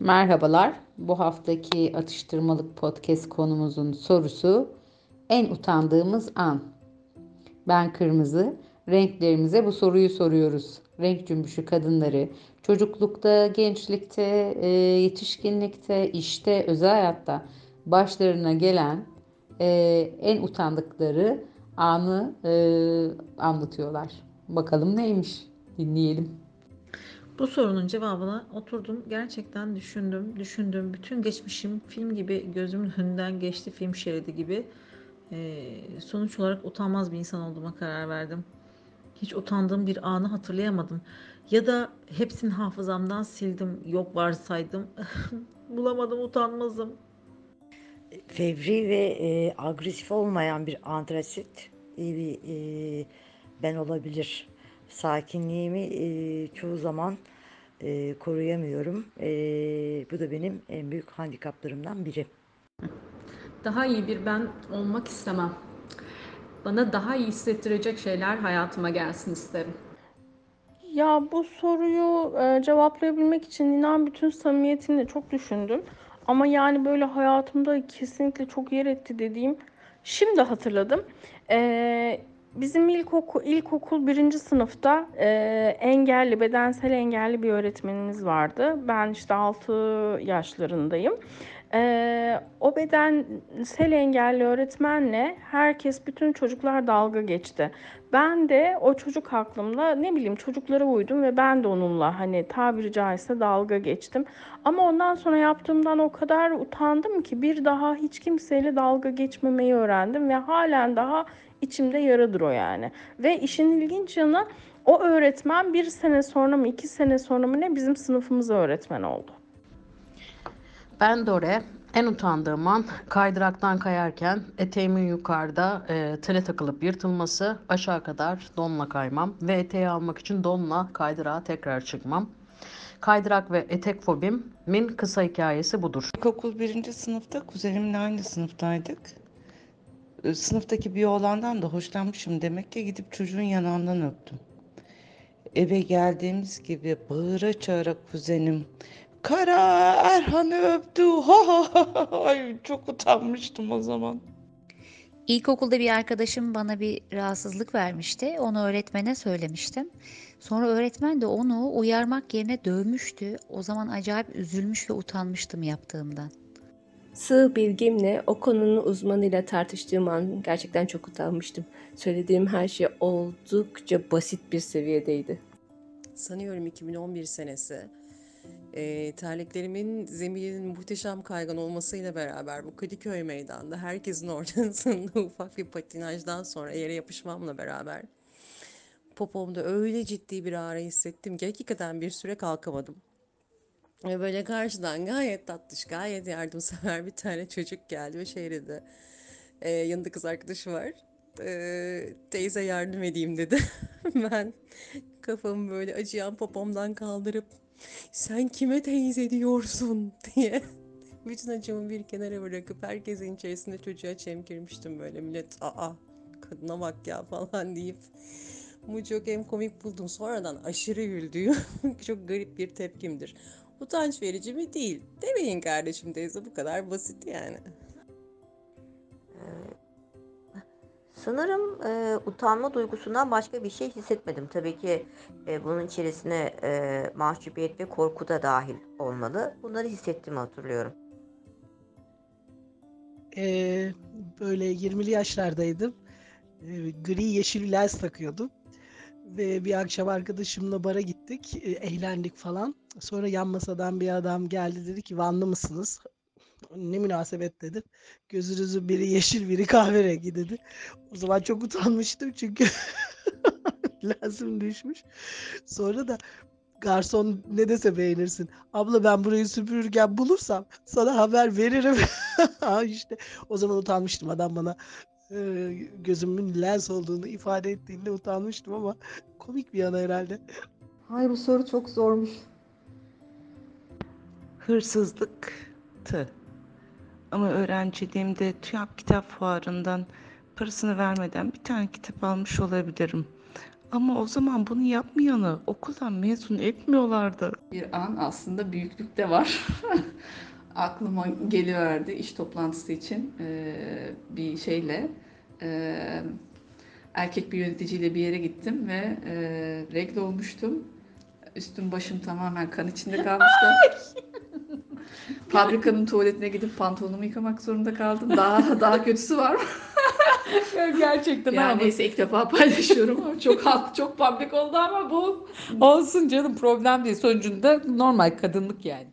Merhabalar. Bu haftaki atıştırmalık podcast konumuzun sorusu en utandığımız an. Ben kırmızı. Renklerimize bu soruyu soruyoruz. Renk cümbüşü kadınları çocuklukta, gençlikte, e, yetişkinlikte, işte, özel hayatta başlarına gelen e, en utandıkları anı e, anlatıyorlar. Bakalım neymiş? Dinleyelim. Bu sorunun cevabına oturdum. Gerçekten düşündüm, düşündüm. Bütün geçmişim film gibi gözümün önünden geçti, film şeridi gibi. Ee, sonuç olarak utanmaz bir insan olduğuma karar verdim. Hiç utandığım bir anı hatırlayamadım. Ya da hepsini hafızamdan sildim, yok varsaydım. Bulamadım, utanmazım. fevri ve e, agresif olmayan bir antrasit iyi bir e, ben olabilir. Sakinliğimi e, çoğu zaman e, koruyamıyorum. E, bu da benim en büyük handikaplarımdan biri. Daha iyi bir ben olmak istemem. Bana daha iyi hissettirecek şeyler hayatıma gelsin isterim. Ya bu soruyu e, cevaplayabilmek için inan bütün samimiyetimle çok düşündüm. Ama yani böyle hayatımda kesinlikle çok yer etti dediğim şimdi hatırladım. E, bizim ilkokul, ilkokul birinci sınıfta e, engelli, bedensel engelli bir öğretmenimiz vardı. Ben işte 6 yaşlarındayım. Ee, o bedensel engelli öğretmenle herkes, bütün çocuklar dalga geçti. Ben de o çocuk aklımla ne bileyim çocuklara uydum ve ben de onunla hani tabiri caizse dalga geçtim. Ama ondan sonra yaptığımdan o kadar utandım ki bir daha hiç kimseyle dalga geçmemeyi öğrendim ve halen daha içimde yaradır o yani. Ve işin ilginç yanı o öğretmen bir sene sonra mı iki sene sonra mı ne bizim sınıfımıza öğretmen oldu. Ben Dore. En utandığım an kaydıraktan kayarken eteğimin yukarıda e, tele takılıp yırtılması, aşağı kadar donla kaymam ve eteği almak için donla kaydırağa tekrar çıkmam. Kaydırak ve etek fobimin kısa hikayesi budur. İlkokul birinci sınıfta kuzenimle aynı sınıftaydık. Sınıftaki bir oğlandan da hoşlanmışım demek ki gidip çocuğun yanağından öptüm. Eve geldiğimiz gibi bağıra çağıra kuzenim Kara Erhan'ı öptü. Ha ha ha. Ay çok utanmıştım o zaman. İlkokulda bir arkadaşım bana bir rahatsızlık vermişti. Onu öğretmene söylemiştim. Sonra öğretmen de onu uyarmak yerine dövmüştü. O zaman acayip üzülmüş ve utanmıştım yaptığımdan. Sığ bilgimle o konunun uzmanıyla tartıştığım an gerçekten çok utanmıştım. Söylediğim her şey oldukça basit bir seviyedeydi. sanıyorum 2011 senesi. E, terliklerimin zeminin muhteşem kaygan olmasıyla beraber bu Kadıköy meydanda herkesin ortasında ufak bir patinajdan sonra yere yapışmamla beraber popomda öyle ciddi bir ağrı hissettim ki hakikaten bir süre kalkamadım. Ve böyle karşıdan gayet tatlış, gayet yardımsever bir tane çocuk geldi ve şey dedi. E, yanında kız arkadaşı var. E, teyze yardım edeyim dedi. ben kafamı böyle acıyan popomdan kaldırıp sen kime teyze diyorsun diye bütün acımı bir kenara bırakıp herkesin içerisinde çocuğa çemkirmiştim böyle millet aa kadına bak ya falan deyip bu çok hem komik buldum sonradan aşırı güldüğüm çok garip bir tepkimdir. Utanç verici mi? Değil. Demeyin kardeşim teyze bu kadar basit yani. Sanırım e, utanma duygusundan başka bir şey hissetmedim. Tabii ki e, bunun içerisine e, mahcubiyet ve korku da dahil olmalı. Bunları hissettiğimi hatırlıyorum. Ee, böyle 20'li yaşlardaydım. Ee, gri yeşil lens takıyordum. Ve bir akşam arkadaşımla bara gittik. Ee, eğlendik falan. Sonra yan masadan bir adam geldi dedi ki Vanlı mısınız? Ne münasebet dedim. Gözünüzün biri yeşil biri kahverengi dedi. O zaman çok utanmıştım çünkü lensim düşmüş. Sonra da garson ne dese beğenirsin. Abla ben burayı süpürürken bulursam sana haber veririm. İşte o zaman utanmıştım adam bana e, gözümün lens olduğunu ifade ettiğinde utanmıştım ama komik bir an herhalde. Ay bu soru çok zormuş. Hırsızlıktı. Ama öğrenciliğimde TÜYAP kitap fuarından parasını vermeden bir tane kitap almış olabilirim. Ama o zaman bunu yapmayanı okuldan mezun etmiyorlardı. bir an aslında büyüklük de var. Aklıma geliverdi iş toplantısı için eee, bir şeyle eee, erkek bir yöneticiyle bir yere gittim ve eee regle olmuştum. Üstüm başım tamamen kan içinde kalmıştı. Fabrikanın tuvaletine gidip pantolonumu yıkamak zorunda kaldım. Daha daha kötüsü var. Gerçekten yani ama. neyse ilk defa paylaşıyorum ama çok halk çok public oldu ama bu Olsun canım problem değil. Sonucunda normal kadınlık yani.